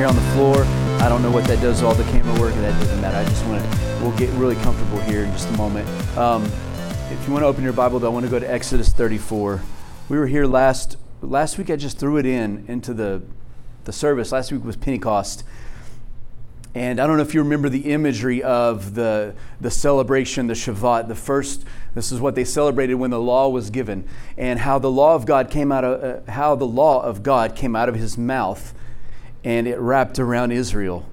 here on the floor. I don't know what that does all the camera work. That doesn't matter. I just want to, we'll get really comfortable here in just a moment. Um, if you want to open your Bible, though, I want to go to Exodus 34. We were here last last week. I just threw it in into the the service. Last week was Pentecost, and I don't know if you remember the imagery of the, the celebration, the Shavuot, the first, this is what they celebrated when the law was given, and how the law of God came out of, uh, how the law of God came out of his mouth and it wrapped around Israel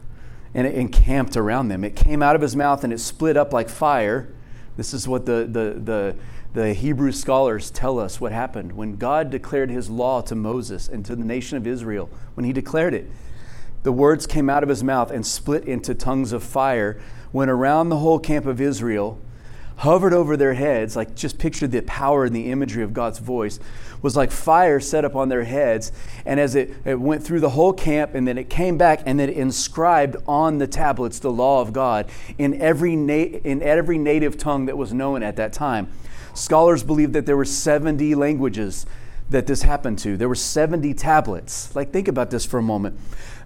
and it encamped around them. It came out of his mouth and it split up like fire. This is what the, the, the, the Hebrew scholars tell us what happened when God declared his law to Moses and to the nation of Israel, when he declared it the words came out of his mouth and split into tongues of fire, went around the whole camp of Israel, hovered over their heads, like just picture the power and the imagery of God's voice, was like fire set up on their heads. And as it, it went through the whole camp, and then it came back and then it inscribed on the tablets the law of God in every, na- in every native tongue that was known at that time. Scholars believe that there were 70 languages that this happened to. There were 70 tablets. Like, think about this for a moment.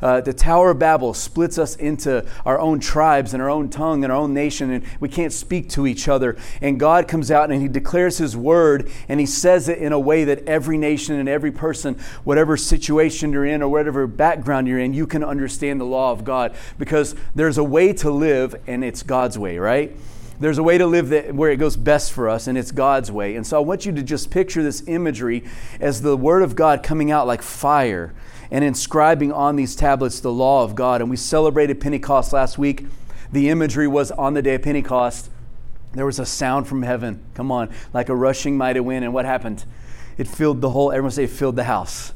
Uh, the Tower of Babel splits us into our own tribes and our own tongue and our own nation, and we can't speak to each other. And God comes out and He declares His word, and He says it in a way that every nation and every person, whatever situation you're in or whatever background you're in, you can understand the law of God because there's a way to live, and it's God's way, right? There's a way to live that, where it goes best for us, and it's God's way. And so I want you to just picture this imagery as the Word of God coming out like fire and inscribing on these tablets the law of God. And we celebrated Pentecost last week. The imagery was on the day of Pentecost. There was a sound from heaven, come on, like a rushing mighty wind. And what happened? It filled the whole, everyone say, filled the house.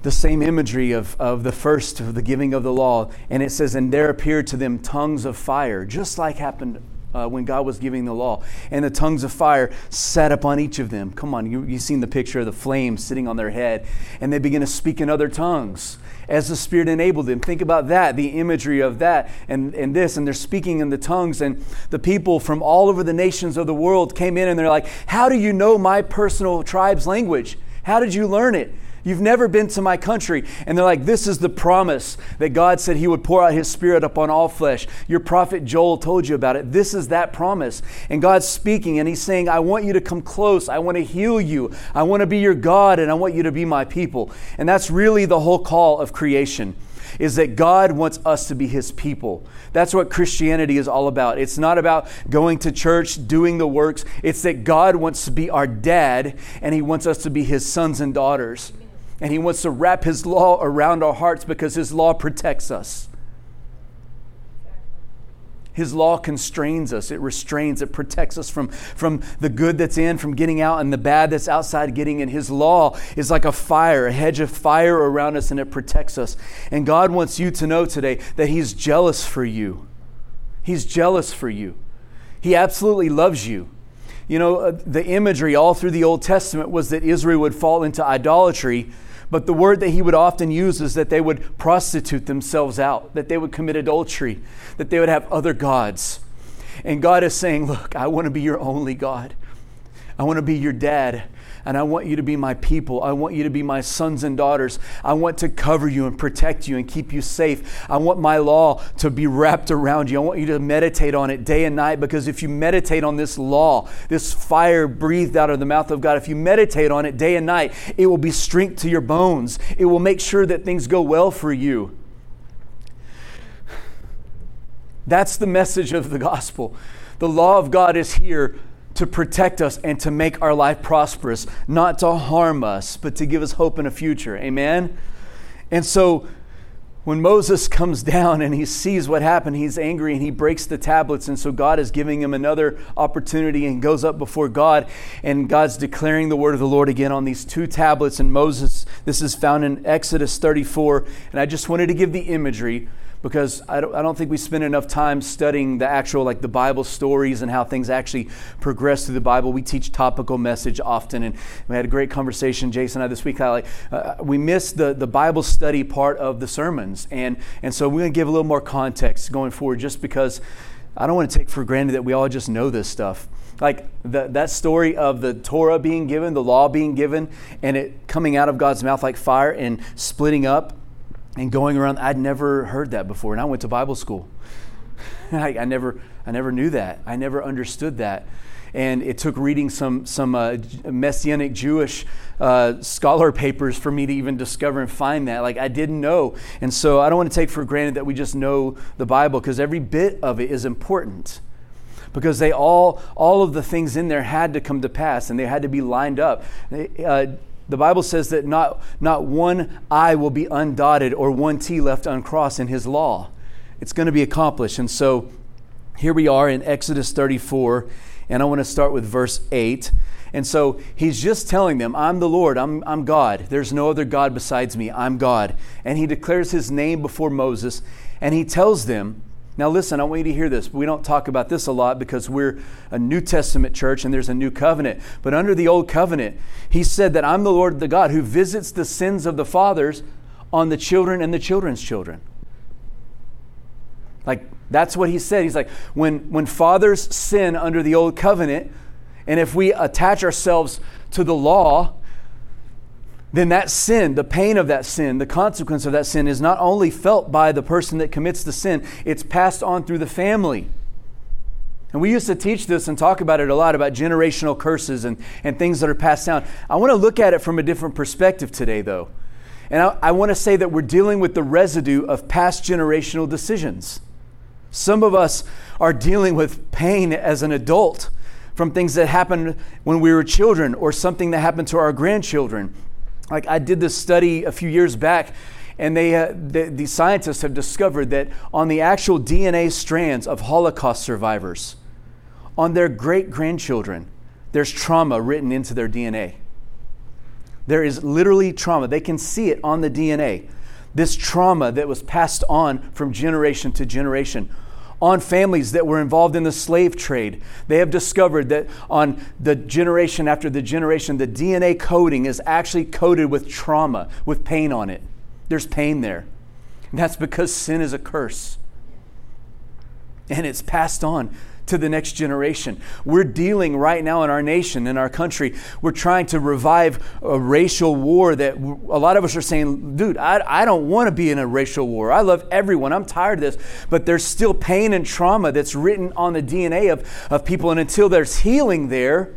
The same imagery of, of the first, of the giving of the law. And it says, And there appeared to them tongues of fire, just like happened uh, when God was giving the law. And the tongues of fire sat upon each of them. Come on, you, you've seen the picture of the flames sitting on their head. And they begin to speak in other tongues as the Spirit enabled them. Think about that, the imagery of that and, and this. And they're speaking in the tongues. And the people from all over the nations of the world came in and they're like, How do you know my personal tribe's language? How did you learn it? You've never been to my country. And they're like, This is the promise that God said He would pour out His Spirit upon all flesh. Your prophet Joel told you about it. This is that promise. And God's speaking, and He's saying, I want you to come close. I want to heal you. I want to be your God, and I want you to be my people. And that's really the whole call of creation is that God wants us to be His people. That's what Christianity is all about. It's not about going to church, doing the works. It's that God wants to be our dad and He wants us to be His sons and daughters. And He wants to wrap His law around our hearts because His law protects us. His law constrains us, it restrains, it protects us from, from the good that's in, from getting out, and the bad that's outside getting in. His law is like a fire, a hedge of fire around us, and it protects us. And God wants you to know today that He's jealous for you. He's jealous for you. He absolutely loves you. You know, uh, the imagery all through the Old Testament was that Israel would fall into idolatry but the word that he would often use is that they would prostitute themselves out, that they would commit adultery, that they would have other gods. And God is saying, Look, I want to be your only God. I want to be your dad and I want you to be my people. I want you to be my sons and daughters. I want to cover you and protect you and keep you safe. I want my law to be wrapped around you. I want you to meditate on it day and night because if you meditate on this law, this fire breathed out of the mouth of God, if you meditate on it day and night, it will be strength to your bones. It will make sure that things go well for you. That's the message of the gospel. The law of God is here to protect us and to make our life prosperous, not to harm us, but to give us hope in a future. Amen? And so when Moses comes down and he sees what happened, he's angry and he breaks the tablets. And so God is giving him another opportunity and goes up before God. And God's declaring the word of the Lord again on these two tablets. And Moses, this is found in Exodus 34. And I just wanted to give the imagery because I don't, I don't think we spend enough time studying the actual like the bible stories and how things actually progress through the bible we teach topical message often and we had a great conversation jason and i this week like uh, we missed the, the bible study part of the sermons and and so we're going to give a little more context going forward just because i don't want to take for granted that we all just know this stuff like the, that story of the Torah being given, the law being given, and it coming out of God's mouth like fire and splitting up and going around. I'd never heard that before, and I went to Bible school. I, I, never, I never knew that. I never understood that. And it took reading some, some uh, Messianic Jewish uh, scholar papers for me to even discover and find that. Like, I didn't know. And so I don't want to take for granted that we just know the Bible because every bit of it is important because they all all of the things in there had to come to pass and they had to be lined up. Uh, the bible says that not not one i will be undotted or one t left uncrossed in his law. It's going to be accomplished. And so here we are in exodus 34 and i want to start with verse 8 and so he's just telling them, I'm the Lord, I'm, I'm God. There's no other God besides me, I'm God. And he declares his name before Moses, and he tells them now, listen, I want you to hear this. We don't talk about this a lot because we're a New Testament church and there's a new covenant. But under the old covenant, he said that I'm the Lord the God who visits the sins of the fathers on the children and the children's children. Like, that's what he said. He's like, when, when fathers sin under the old covenant, and if we attach ourselves to the law, then that sin, the pain of that sin, the consequence of that sin is not only felt by the person that commits the sin, it's passed on through the family. And we used to teach this and talk about it a lot about generational curses and, and things that are passed down. I want to look at it from a different perspective today, though. And I, I want to say that we're dealing with the residue of past generational decisions. Some of us are dealing with pain as an adult from things that happened when we were children or something that happened to our grandchildren like I did this study a few years back, and they, uh, the, the scientists have discovered that on the actual DNA strands of Holocaust survivors, on their great grandchildren, there's trauma written into their DNA. There is literally trauma. They can see it on the DNA. This trauma that was passed on from generation to generation on families that were involved in the slave trade. They have discovered that on the generation after the generation, the DNA coding is actually coded with trauma, with pain on it. There's pain there. And that's because sin is a curse. And it's passed on to the next generation. We're dealing right now in our nation, in our country, we're trying to revive a racial war that a lot of us are saying, dude, I, I don't want to be in a racial war. I love everyone. I'm tired of this. But there's still pain and trauma that's written on the DNA of, of people. And until there's healing there,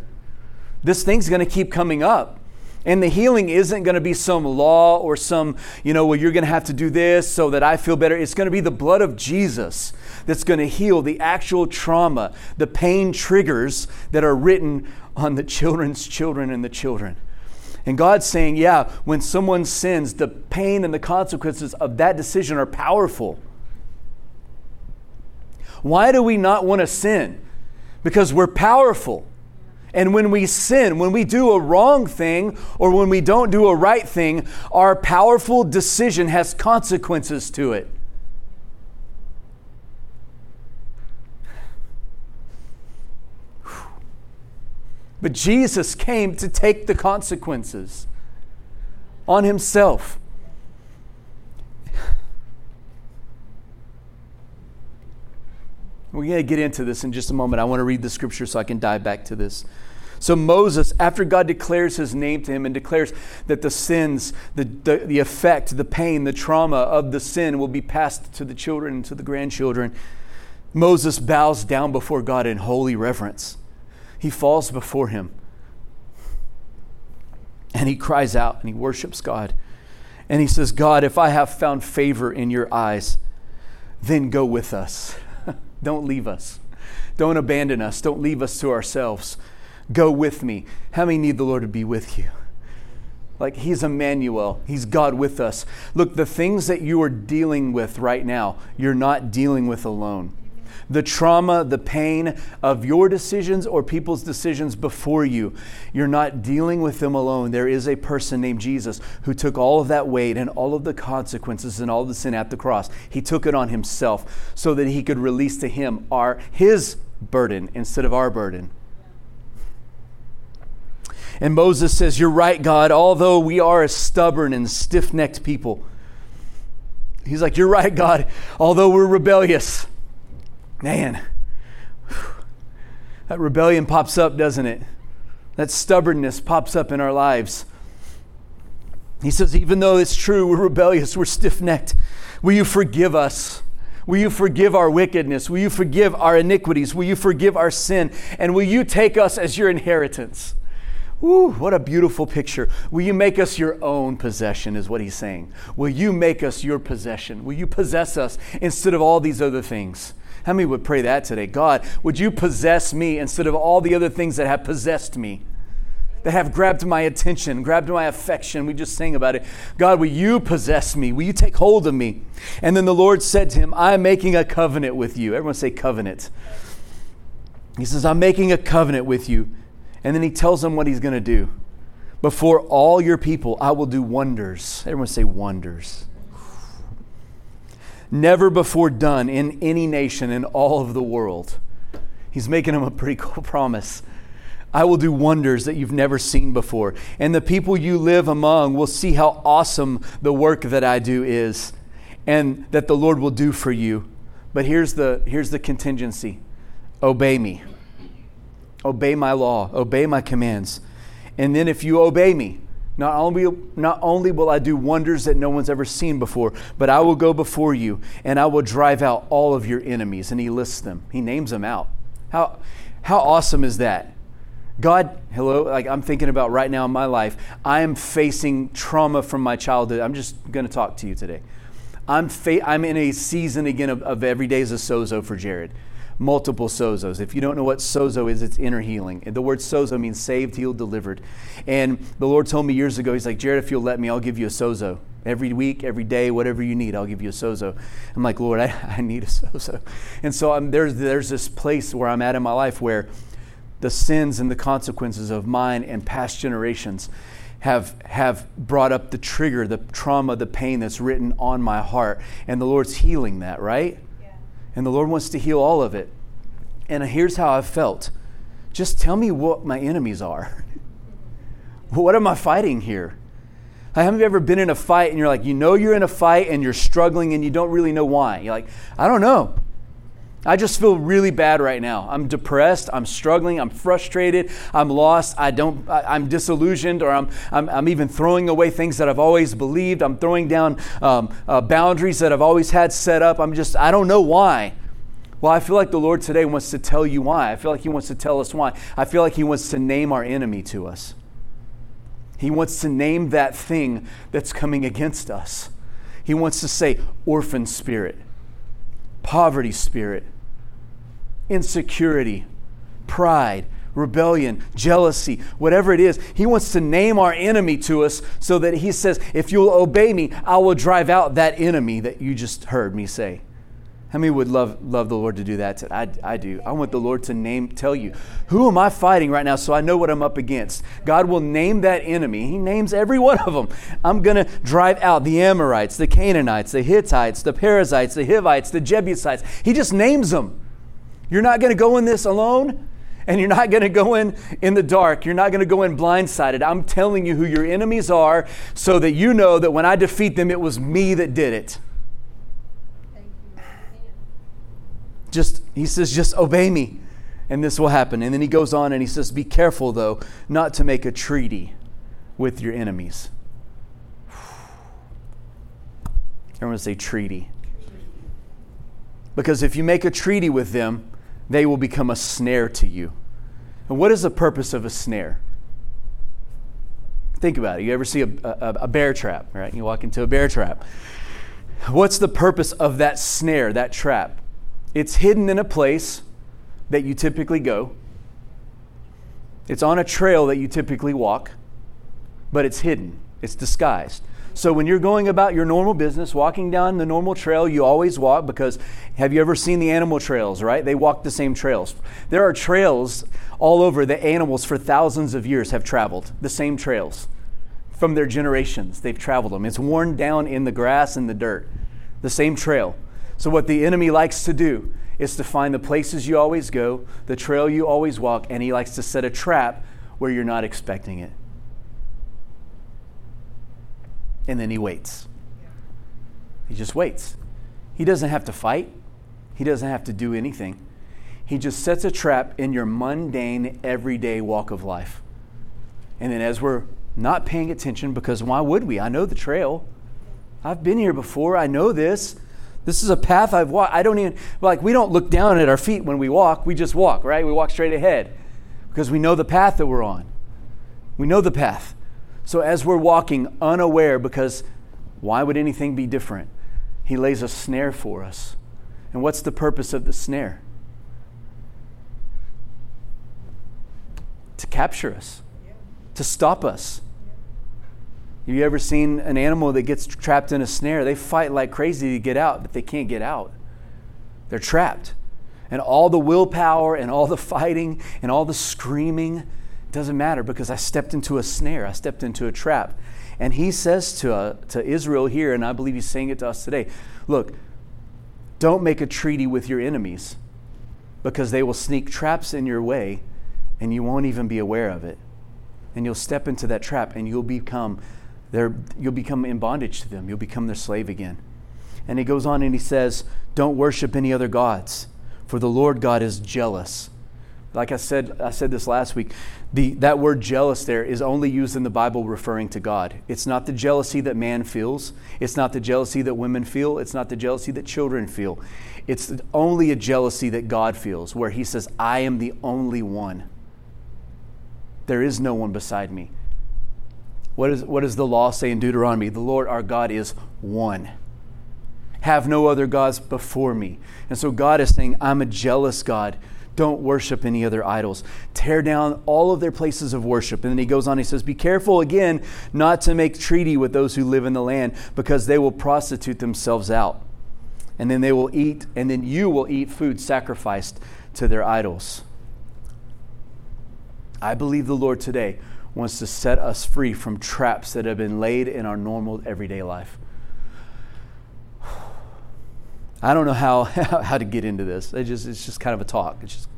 this thing's going to keep coming up. And the healing isn't going to be some law or some, you know, well, you're going to have to do this so that I feel better. It's going to be the blood of Jesus that's going to heal the actual trauma, the pain triggers that are written on the children's children and the children. And God's saying, yeah, when someone sins, the pain and the consequences of that decision are powerful. Why do we not want to sin? Because we're powerful. And when we sin, when we do a wrong thing or when we don't do a right thing, our powerful decision has consequences to it. But Jesus came to take the consequences on himself. We're going to get into this in just a moment. I want to read the scripture so I can dive back to this. So, Moses, after God declares his name to him and declares that the sins, the, the, the effect, the pain, the trauma of the sin will be passed to the children and to the grandchildren, Moses bows down before God in holy reverence he falls before him and he cries out and he worships God. And he says, God, if I have found favor in your eyes, then go with us. Don't leave us. Don't abandon us. Don't leave us to ourselves. Go with me. How many need the Lord to be with you? Like He's Emmanuel, He's God with us. Look, the things that you are dealing with right now, you're not dealing with alone the trauma, the pain of your decisions or people's decisions before you. You're not dealing with them alone. There is a person named Jesus who took all of that weight and all of the consequences and all the sin at the cross. He took it on himself so that he could release to him our his burden instead of our burden. And Moses says, You're right, God, although we are a stubborn and stiff necked people. He's like, You're right, God, although we're rebellious. Man, that rebellion pops up, doesn't it? That stubbornness pops up in our lives. He says, even though it's true, we're rebellious, we're stiff necked, will you forgive us? Will you forgive our wickedness? Will you forgive our iniquities? Will you forgive our sin? And will you take us as your inheritance? Woo, what a beautiful picture. Will you make us your own possession, is what he's saying. Will you make us your possession? Will you possess us instead of all these other things? How many would pray that today? God, would you possess me instead of all the other things that have possessed me? that have grabbed my attention, grabbed my affection. We just sang about it. God, will you possess me? Will you take hold of me? And then the Lord said to him, I'm making a covenant with you. Everyone say covenant. He says, I'm making a covenant with you. And then he tells him what he's going to do. Before all your people, I will do wonders. Everyone say wonders. Never before done in any nation in all of the world. He's making him a pretty cool promise. I will do wonders that you've never seen before. And the people you live among will see how awesome the work that I do is and that the Lord will do for you. But here's the, here's the contingency obey me, obey my law, obey my commands. And then if you obey me, not only, not only will I do wonders that no one's ever seen before, but I will go before you and I will drive out all of your enemies. And he lists them, he names them out. How, how awesome is that? God, hello, like I'm thinking about right now in my life, I am facing trauma from my childhood. I'm just going to talk to you today. I'm, fa- I'm in a season again of, of every day is a sozo for Jared. Multiple sozos. If you don't know what sozo is, it's inner healing. And the word sozo means saved, healed, delivered. And the Lord told me years ago, He's like, Jared, if you'll let me, I'll give you a sozo. Every week, every day, whatever you need, I'll give you a sozo. I'm like, Lord, I, I need a sozo. And so I'm, there's, there's this place where I'm at in my life where the sins and the consequences of mine and past generations have, have brought up the trigger, the trauma, the pain that's written on my heart. And the Lord's healing that, right? And the Lord wants to heal all of it. And here's how I've felt just tell me what my enemies are. what am I fighting here? Haven't you ever been in a fight and you're like, you know you're in a fight and you're struggling and you don't really know why? You're like, I don't know. I just feel really bad right now. I'm depressed. I'm struggling. I'm frustrated. I'm lost. I don't. I, am disillusioned, or I'm, I'm, I'm. even throwing away things that I've always believed. I'm throwing down um, uh, boundaries that I've always had set up. I'm just. I don't know why. Well, I feel like the Lord today wants to tell you why. I feel like He wants to tell us why. I feel like He wants to name our enemy to us. He wants to name that thing that's coming against us. He wants to say, orphan spirit poverty spirit, insecurity, pride, rebellion, jealousy, whatever it is. He wants to name our enemy to us so that he says, If you'll obey me, I will drive out that enemy that you just heard me say. How many would love, love the Lord to do that? I, I do. I want the Lord to name, tell you, who am I fighting right now so I know what I'm up against? God will name that enemy. He names every one of them. I'm going to drive out the Amorites, the Canaanites, the Hittites, the Perizzites, the Hivites, the Jebusites. He just names them. You're not going to go in this alone and you're not going to go in in the dark. You're not going to go in blindsided. I'm telling you who your enemies are so that you know that when I defeat them, it was me that did it. Just, he says, just obey me and this will happen. And then he goes on and he says, Be careful, though, not to make a treaty with your enemies. Everyone say treaty. Because if you make a treaty with them, they will become a snare to you. And what is the purpose of a snare? Think about it. You ever see a, a, a bear trap, right? You walk into a bear trap. What's the purpose of that snare, that trap? It's hidden in a place that you typically go. It's on a trail that you typically walk, but it's hidden, it's disguised. So when you're going about your normal business, walking down the normal trail you always walk, because have you ever seen the animal trails, right? They walk the same trails. There are trails all over that animals for thousands of years have traveled, the same trails. From their generations, they've traveled them. It's worn down in the grass and the dirt, the same trail. So, what the enemy likes to do is to find the places you always go, the trail you always walk, and he likes to set a trap where you're not expecting it. And then he waits. He just waits. He doesn't have to fight, he doesn't have to do anything. He just sets a trap in your mundane, everyday walk of life. And then, as we're not paying attention because why would we? I know the trail. I've been here before. I know this. This is a path I've walked. I don't even, like, we don't look down at our feet when we walk. We just walk, right? We walk straight ahead because we know the path that we're on. We know the path. So as we're walking unaware, because why would anything be different? He lays a snare for us. And what's the purpose of the snare? To capture us, to stop us. Have you ever seen an animal that gets trapped in a snare? They fight like crazy to get out, but they can't get out. They're trapped. And all the willpower and all the fighting and all the screaming doesn't matter because I stepped into a snare, I stepped into a trap. And he says to, uh, to Israel here, and I believe he's saying it to us today look, don't make a treaty with your enemies because they will sneak traps in your way and you won't even be aware of it. And you'll step into that trap and you'll become they're, you'll become in bondage to them. You'll become their slave again. And he goes on and he says, Don't worship any other gods, for the Lord God is jealous. Like I said, I said this last week. The, that word jealous there is only used in the Bible referring to God. It's not the jealousy that man feels. It's not the jealousy that women feel. It's not the jealousy that children feel. It's only a jealousy that God feels, where He says, I am the only one. There is no one beside me. What, is, what does the law say in Deuteronomy? The Lord our God is one. Have no other gods before me. And so God is saying, I'm a jealous God. Don't worship any other idols. Tear down all of their places of worship. And then he goes on, he says, Be careful again not to make treaty with those who live in the land because they will prostitute themselves out. And then they will eat, and then you will eat food sacrificed to their idols. I believe the Lord today wants to set us free from traps that have been laid in our normal everyday life. I don't know how, how to get into this. It just, it's just kind of a talk. It's just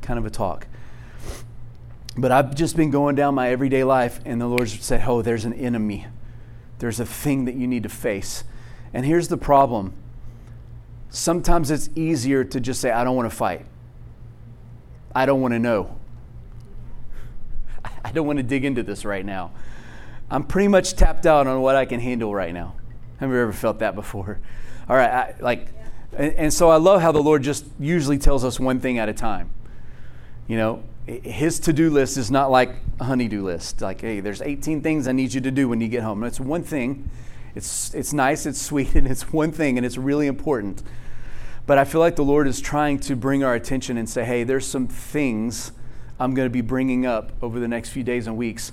kind of a talk. But I've just been going down my everyday life, and the Lord said, Oh, there's an enemy. There's a thing that you need to face. And here's the problem sometimes it's easier to just say, I don't want to fight. I don't want to know. I don't want to dig into this right now. I'm pretty much tapped out on what I can handle right now. Have you ever felt that before? All right, I, like, and, and so I love how the Lord just usually tells us one thing at a time. You know, his to-do list is not like a honey-do list. Like, hey, there's 18 things I need you to do when you get home. It's one thing. It's it's nice, it's sweet, and it's one thing, and it's really important. But I feel like the Lord is trying to bring our attention and say, hey, there's some things I'm going to be bringing up over the next few days and weeks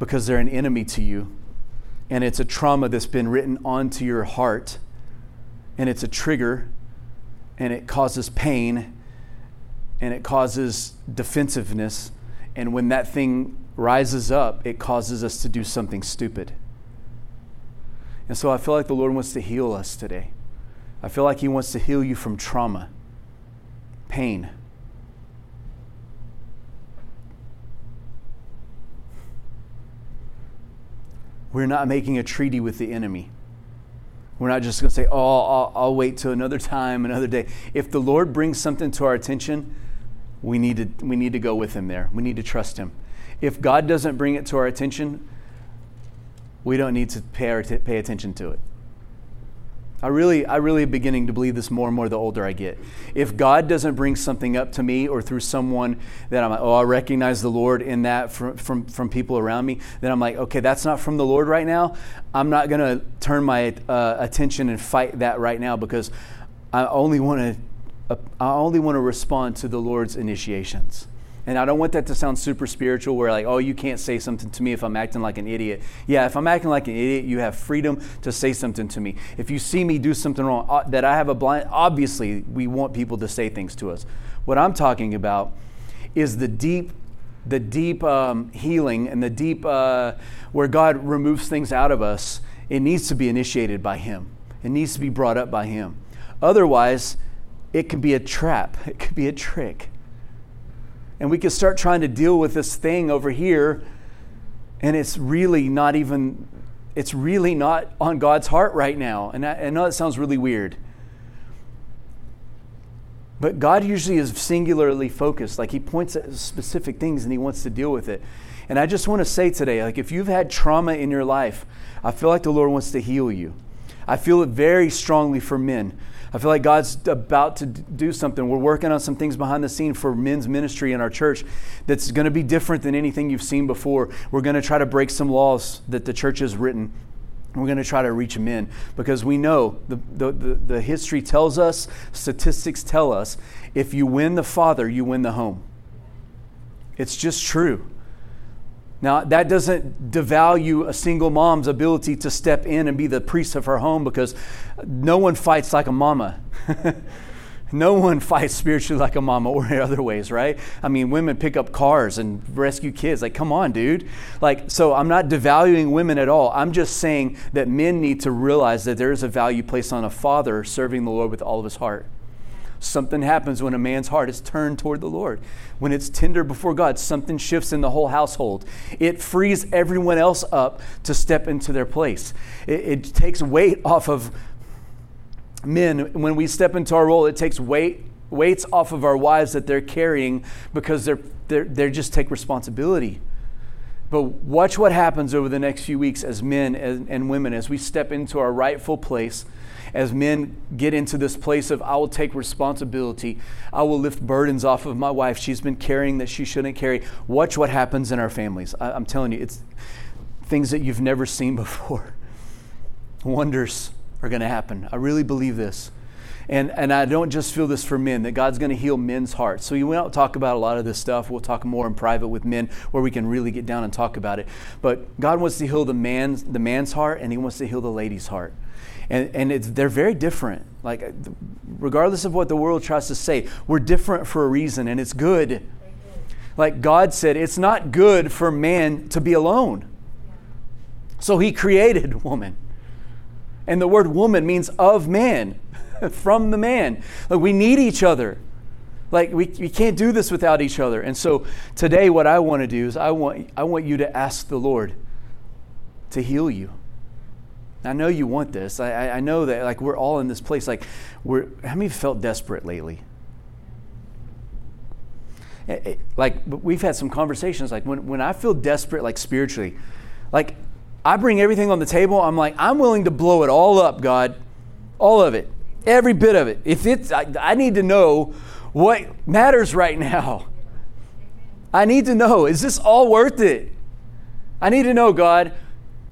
because they're an enemy to you. And it's a trauma that's been written onto your heart. And it's a trigger. And it causes pain. And it causes defensiveness. And when that thing rises up, it causes us to do something stupid. And so I feel like the Lord wants to heal us today. I feel like He wants to heal you from trauma, pain We're not making a treaty with the enemy. We're not just going to say, oh, I'll, I'll, wait till another time, another day. If the Lord brings something to our attention, we need, to, we need to go with Him there. We need to trust Him. If God doesn't bring it to our attention, we don't need to pay, t- pay attention to it. I really, I really am beginning to believe this more and more the older I get. If God doesn't bring something up to me or through someone that I'm like, oh, I recognize the Lord in that from, from, from people around me, then I'm like, okay, that's not from the Lord right now. I'm not going to turn my uh, attention and fight that right now because I only want to, uh, I only want to respond to the Lord's initiations. And I don't want that to sound super spiritual where, like, oh, you can't say something to me if I'm acting like an idiot. Yeah, if I'm acting like an idiot, you have freedom to say something to me. If you see me do something wrong, uh, that I have a blind, obviously, we want people to say things to us. What I'm talking about is the deep the deep um, healing and the deep uh, where God removes things out of us, it needs to be initiated by Him. It needs to be brought up by Him. Otherwise, it could be a trap, it could be a trick and we can start trying to deal with this thing over here and it's really not even it's really not on god's heart right now and i, I know that sounds really weird but god usually is singularly focused like he points at specific things and he wants to deal with it And I just want to say today, like if you've had trauma in your life, I feel like the Lord wants to heal you. I feel it very strongly for men. I feel like God's about to do something. We're working on some things behind the scene for men's ministry in our church that's going to be different than anything you've seen before. We're going to try to break some laws that the church has written. We're going to try to reach men because we know the, the, the, the history tells us, statistics tell us, if you win the father, you win the home. It's just true. Now, that doesn't devalue a single mom's ability to step in and be the priest of her home because no one fights like a mama. no one fights spiritually like a mama or in other ways, right? I mean, women pick up cars and rescue kids. Like, come on, dude. Like, so I'm not devaluing women at all. I'm just saying that men need to realize that there is a value placed on a father serving the Lord with all of his heart. Something happens when a man's heart is turned toward the Lord. When it's tender before God, something shifts in the whole household. It frees everyone else up to step into their place. It, it takes weight off of men. When we step into our role, it takes weight weights off of our wives that they're carrying because they're, they're, they just take responsibility. But watch what happens over the next few weeks as men and, and women as we step into our rightful place as men get into this place of, I will take responsibility. I will lift burdens off of my wife. She's been carrying that she shouldn't carry. Watch what happens in our families. I, I'm telling you, it's things that you've never seen before. Wonders are going to happen. I really believe this. And, and I don't just feel this for men, that God's going to heal men's hearts. So we won't talk about a lot of this stuff. We'll talk more in private with men where we can really get down and talk about it. But God wants to heal the man's, the man's heart and he wants to heal the lady's heart and, and it's, they're very different. Like, uh, regardless of what the world tries to say, we're different for a reason, and it's good. Like God said, it's not good for man to be alone. So he created woman. And the word woman means of man, from the man. Like we need each other. Like we, we can't do this without each other. And so today what I want to do is I want I want you to ask the Lord to heal you. I know you want this. I, I know that like we're all in this place. Like we're how many felt desperate lately? It, eh, it, eh, like we've had some conversations like when, when I feel desperate like spiritually, like I bring everything on the table. I'm like, I'm willing to blow it all up, God. All of it. Every bit of it. If it's I, I need to know what matters right now. I need to know, is this all worth it? I need to know, God,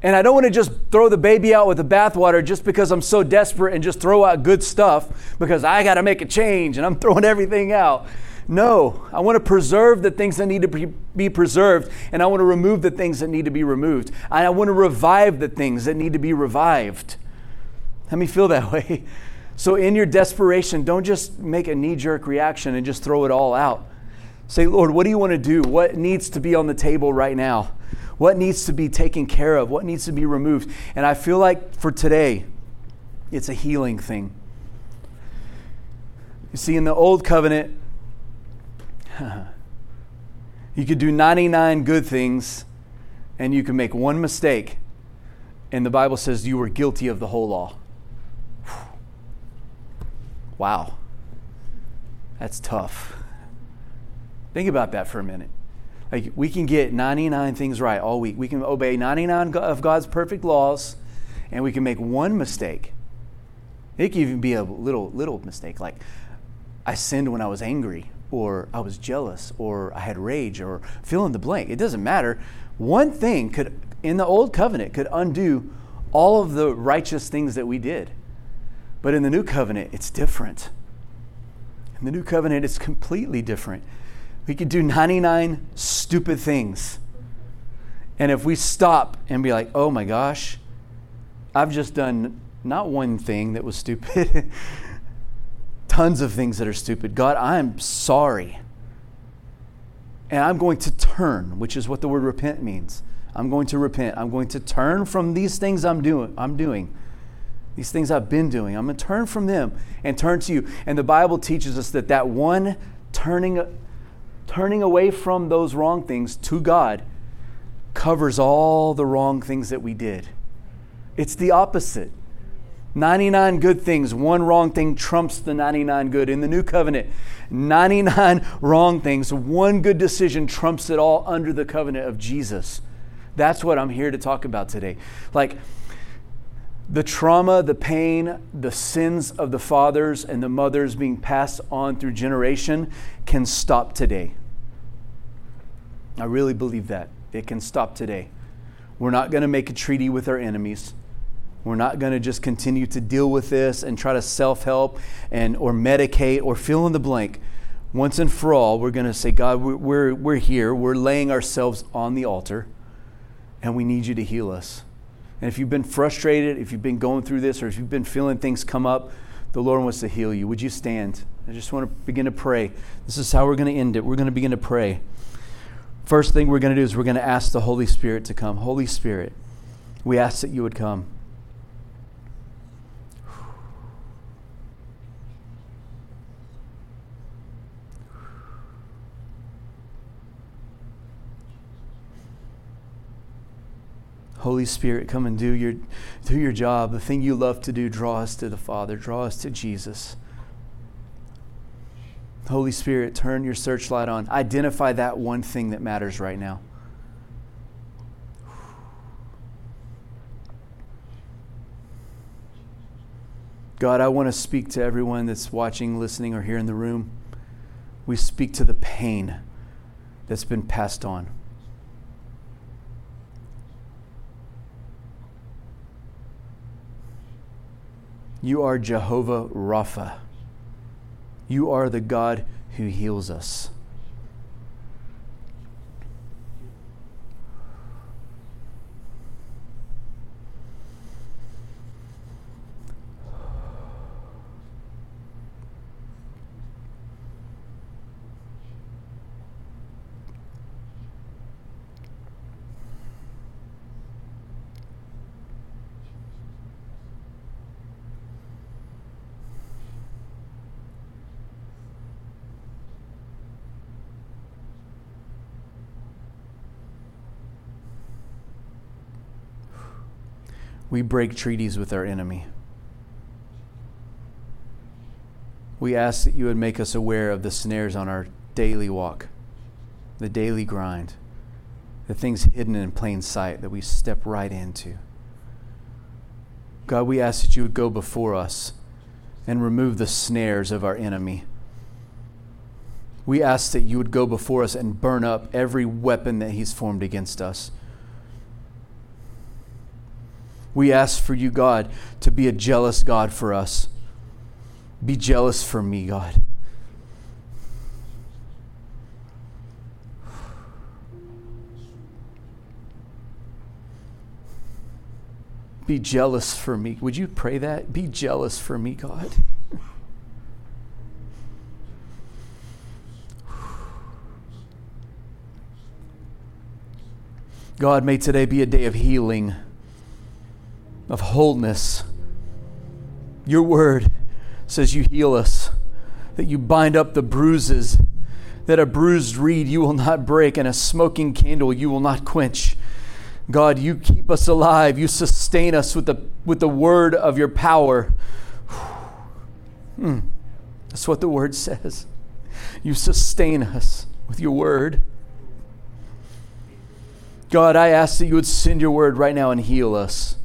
and I don't want to just throw the baby out with the bathwater just because I'm so desperate and just throw out good stuff because I got to make a change and I'm throwing everything out. No, I want to preserve the things that need to be preserved and I want to remove the things that need to be removed. And I want to revive the things that need to be revived. Let me feel that way. So, in your desperation, don't just make a knee jerk reaction and just throw it all out. Say, Lord, what do you want to do? What needs to be on the table right now? What needs to be taken care of? What needs to be removed? And I feel like for today, it's a healing thing. You see, in the old covenant, you could do 99 good things and you could make one mistake, and the Bible says you were guilty of the whole law. Wow. That's tough. Think about that for a minute. Like we can get 99 things right all week. We can obey 99 of God's perfect laws, and we can make one mistake. It can even be a little little mistake, like I sinned when I was angry, or I was jealous, or I had rage, or fill in the blank. It doesn't matter. One thing could, in the old covenant, could undo all of the righteous things that we did. But in the new covenant, it's different. In the new covenant, it's completely different. We could do 99 stupid things. And if we stop and be like, oh my gosh, I've just done not one thing that was stupid, tons of things that are stupid. God, I'm sorry. And I'm going to turn, which is what the word repent means. I'm going to repent. I'm going to turn from these things I'm doing. I'm doing. These things I've been doing. I'm going to turn from them and turn to you. And the Bible teaches us that that one turning turning away from those wrong things to God covers all the wrong things that we did. It's the opposite. 99 good things, one wrong thing trumps the 99 good. In the new covenant, 99 wrong things, one good decision trumps it all under the covenant of Jesus. That's what I'm here to talk about today. Like the trauma, the pain, the sins of the fathers and the mothers being passed on through generation can stop today. I really believe that. It can stop today. We're not going to make a treaty with our enemies. We're not going to just continue to deal with this and try to self-help and or medicate or fill in the blank. Once and for all, we're going to say, God, we're, we're here. We're laying ourselves on the altar, and we need you to heal us. And if you've been frustrated, if you've been going through this, or if you've been feeling things come up, the Lord wants to heal you. Would you stand? I just want to begin to pray. This is how we're going to end it. We're going to begin to pray. First thing we're going to do is we're going to ask the Holy Spirit to come. Holy Spirit, we ask that you would come. Holy Spirit, come and do your, do your job. The thing you love to do, draw us to the Father, draw us to Jesus. Holy Spirit, turn your searchlight on. Identify that one thing that matters right now. God, I want to speak to everyone that's watching, listening, or here in the room. We speak to the pain that's been passed on. You are Jehovah Rapha. You are the God who heals us. We break treaties with our enemy. We ask that you would make us aware of the snares on our daily walk, the daily grind, the things hidden in plain sight that we step right into. God, we ask that you would go before us and remove the snares of our enemy. We ask that you would go before us and burn up every weapon that he's formed against us. We ask for you, God, to be a jealous God for us. Be jealous for me, God. Be jealous for me. Would you pray that? Be jealous for me, God. God, may today be a day of healing of wholeness. Your word says you heal us, that you bind up the bruises, that a bruised reed you will not break, and a smoking candle you will not quench. God, you keep us alive. You sustain us with the, with the word of your power. Hmm. That's what the word says. You sustain us with your word. God, I ask that you would send your word right now and heal us.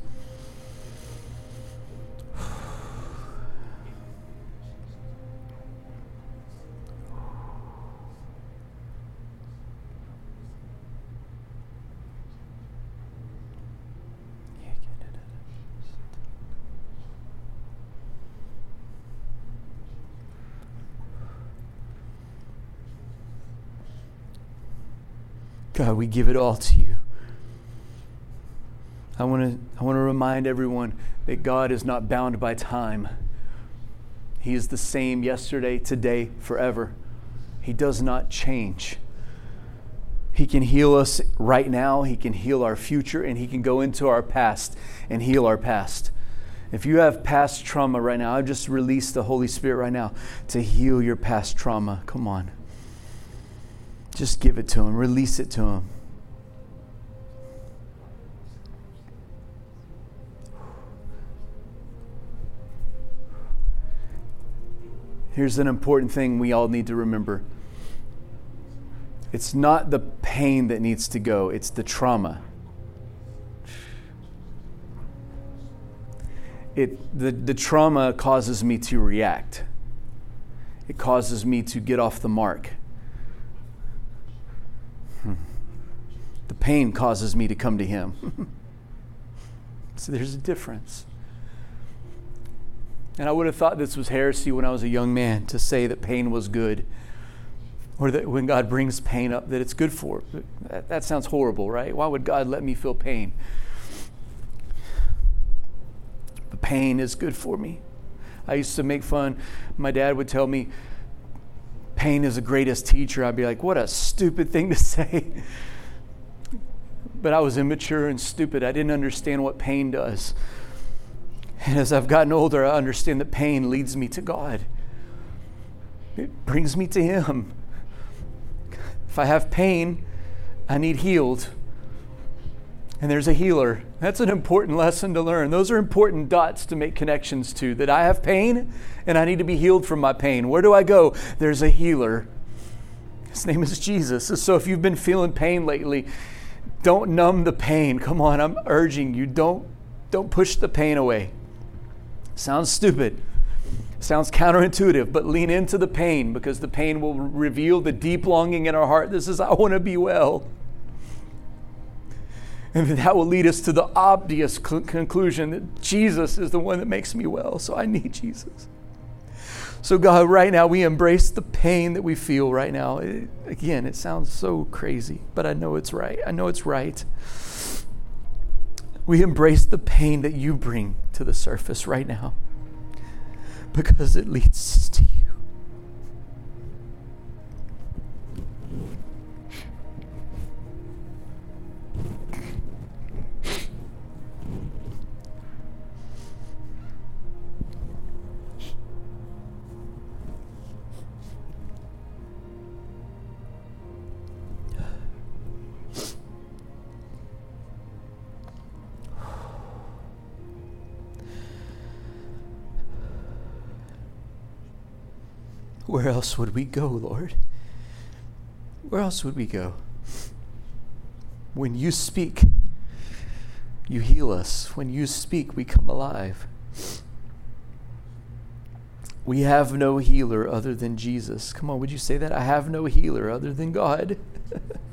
God, we give it all to you. I want to I want to remind everyone that God is not bound by time. He is the same yesterday, today, forever. He does not change. He can heal us right now, He can heal our future, and He can go into our past and heal our past. If you have past trauma right now, I've just release the Holy Spirit right now to heal your past trauma. Come on. Just give it to Him, release it to Him. Here's an important thing we all need to remember it's not the pain that needs to go, it's the trauma. It, the, the trauma causes me to react. It causes me to get off the mark. Hmm. The pain causes me to come to Him. so there's a difference. And I would have thought this was heresy when I was a young man to say that pain was good or that when God brings pain up, that it's good for. That, that sounds horrible, right? Why would God let me feel pain? But pain is good for me. I used to make fun. My dad would tell me, pain is the greatest teacher. I'd be like, what a stupid thing to say. But I was immature and stupid. I didn't understand what pain does. And as I've gotten older, I understand that pain leads me to God. It brings me to Him. If I have pain, I need healed. And there's a healer. That's an important lesson to learn. Those are important dots to make connections to. That I have pain and I need to be healed from my pain. Where do I go? There's a healer. His name is Jesus. So if you've been feeling pain lately, don't numb the pain. Come on, I'm urging you. Don't don't push the pain away. Sounds stupid. Sounds counterintuitive, but lean into the pain because the pain will reveal the deep longing in our heart. This is, I want to be well. And that will lead us to the obvious cl- conclusion that Jesus is the one that makes me well. So I need Jesus. So, God, right now we embrace the pain that we feel right now. It, again, it sounds so crazy, but I know it's right. I know it's right. We embrace the pain that you bring to the surface right now because it leads Where else would we go, Lord? Where else would we go? When you speak, you heal us. When you speak, we come alive. We have no healer other than Jesus. Come on, would you say that? I have no healer other than God.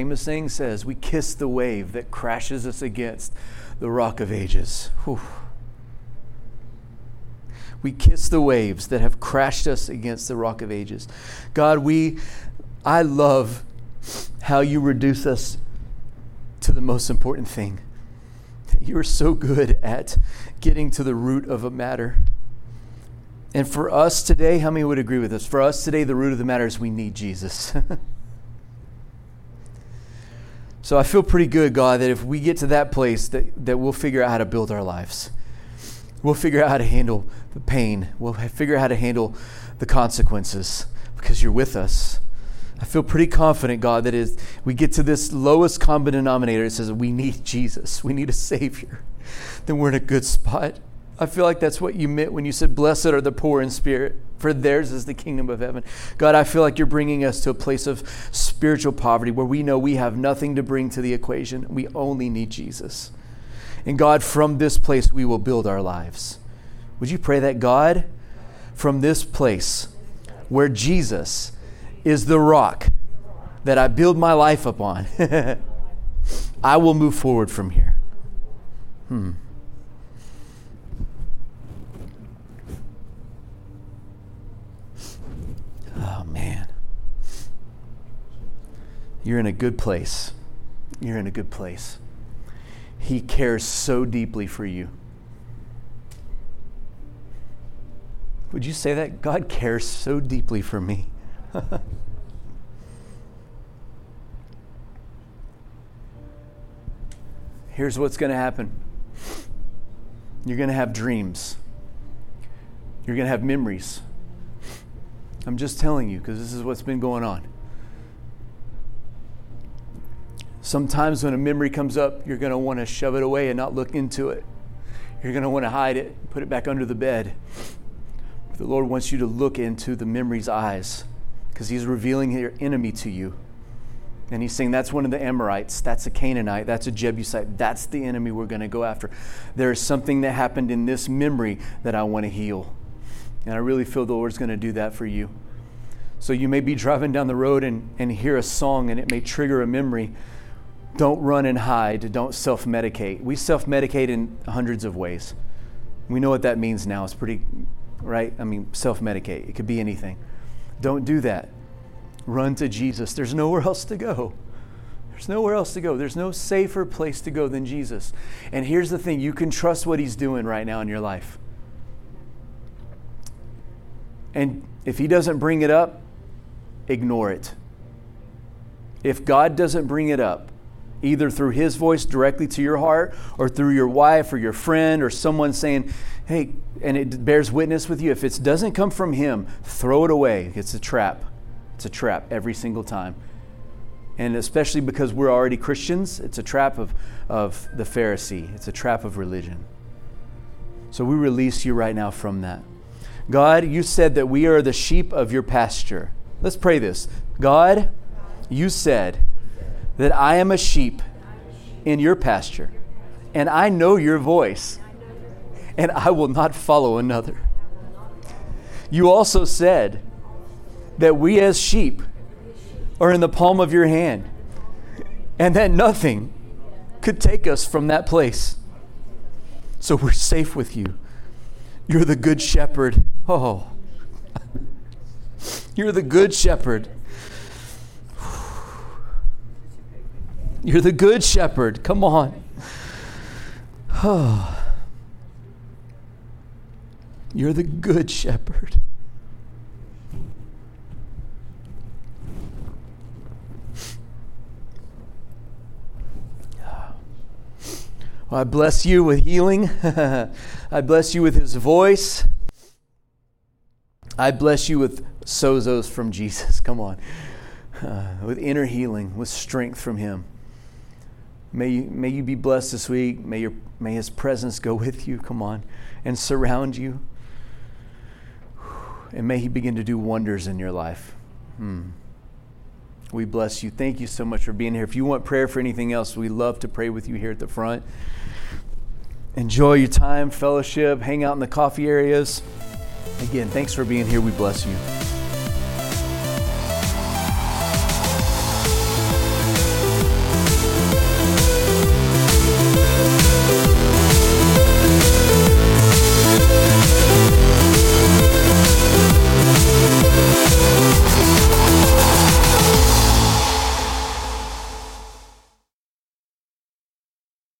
famous saying says, we kiss the wave that crashes us against the rock of ages. Whew. We kiss the waves that have crashed us against the rock of ages. God, we I love how you reduce us to the most important thing. You are so good at getting to the root of a matter. And for us today, how many would agree with us? For us today, the root of the matter is we need Jesus. So I feel pretty good, God, that if we get to that place, that, that we'll figure out how to build our lives. We'll figure out how to handle the pain. We'll figure out how to handle the consequences because you're with us. I feel pretty confident, God, that is we get to this lowest common denominator. It says we need Jesus. We need a Savior. Then we're in a good spot. I feel like that's what you meant when you said, Blessed are the poor in spirit, for theirs is the kingdom of heaven. God, I feel like you're bringing us to a place of spiritual poverty where we know we have nothing to bring to the equation. We only need Jesus. And God, from this place, we will build our lives. Would you pray that, God, from this place where Jesus is the rock that I build my life upon, I will move forward from here? Hmm. Oh, man. You're in a good place. You're in a good place. He cares so deeply for you. Would you say that? God cares so deeply for me. Here's what's going to happen You're going to have dreams. You're going to have memories. I'm just telling you because this is what's been going on. Sometimes when a memory comes up, you're going to want to shove it away and not look into it. You're going to want to hide it, put it back under the bed. But The Lord wants you to look into the memory's eyes because He's revealing your enemy to you. And He's saying, That's one of the Amorites. That's a Canaanite. That's a Jebusite. That's the enemy we're going to go after. There is something that happened in this memory that I want to heal. And I really feel the Lord's going to do that for you. So you may be driving down the road and, and hear a song and it may trigger a memory. Don't run and hide. Don't self medicate. We self medicate in hundreds of ways. We know what that means now. It's pretty, right? I mean, self medicate. It could be anything. Don't do that. Run to Jesus. There's nowhere else to go. There's nowhere else to go. There's no safer place to go than Jesus. And here's the thing you can trust what He's doing right now in your life. And if He doesn't bring it up, ignore it. If God doesn't bring it up, either through His voice directly to your heart or through your wife or your friend or someone saying, hey, and it bears witness with you, if it doesn't come from Him, throw it away. It's a trap. It's a trap every single time. And especially because we're already Christians, it's a trap of, of the Pharisee, it's a trap of religion. So we release you right now from that. God, you said that we are the sheep of your pasture. Let's pray this. God, you said that I am a sheep in your pasture, and I know your voice, and I will not follow another. You also said that we as sheep are in the palm of your hand, and that nothing could take us from that place. So we're safe with you. You're the good shepherd. Oh, you're the good shepherd. You're the good shepherd. Come on. You're the good shepherd. Well, I bless you with healing. I bless you with his voice. I bless you with sozos from Jesus. Come on. Uh, with inner healing, with strength from him. May you, may you be blessed this week. May, your, may his presence go with you. Come on. And surround you. And may he begin to do wonders in your life. Hmm. We bless you. Thank you so much for being here. If you want prayer for anything else, we love to pray with you here at the front. Enjoy your time, fellowship, hang out in the coffee areas. Again, thanks for being here. We bless you.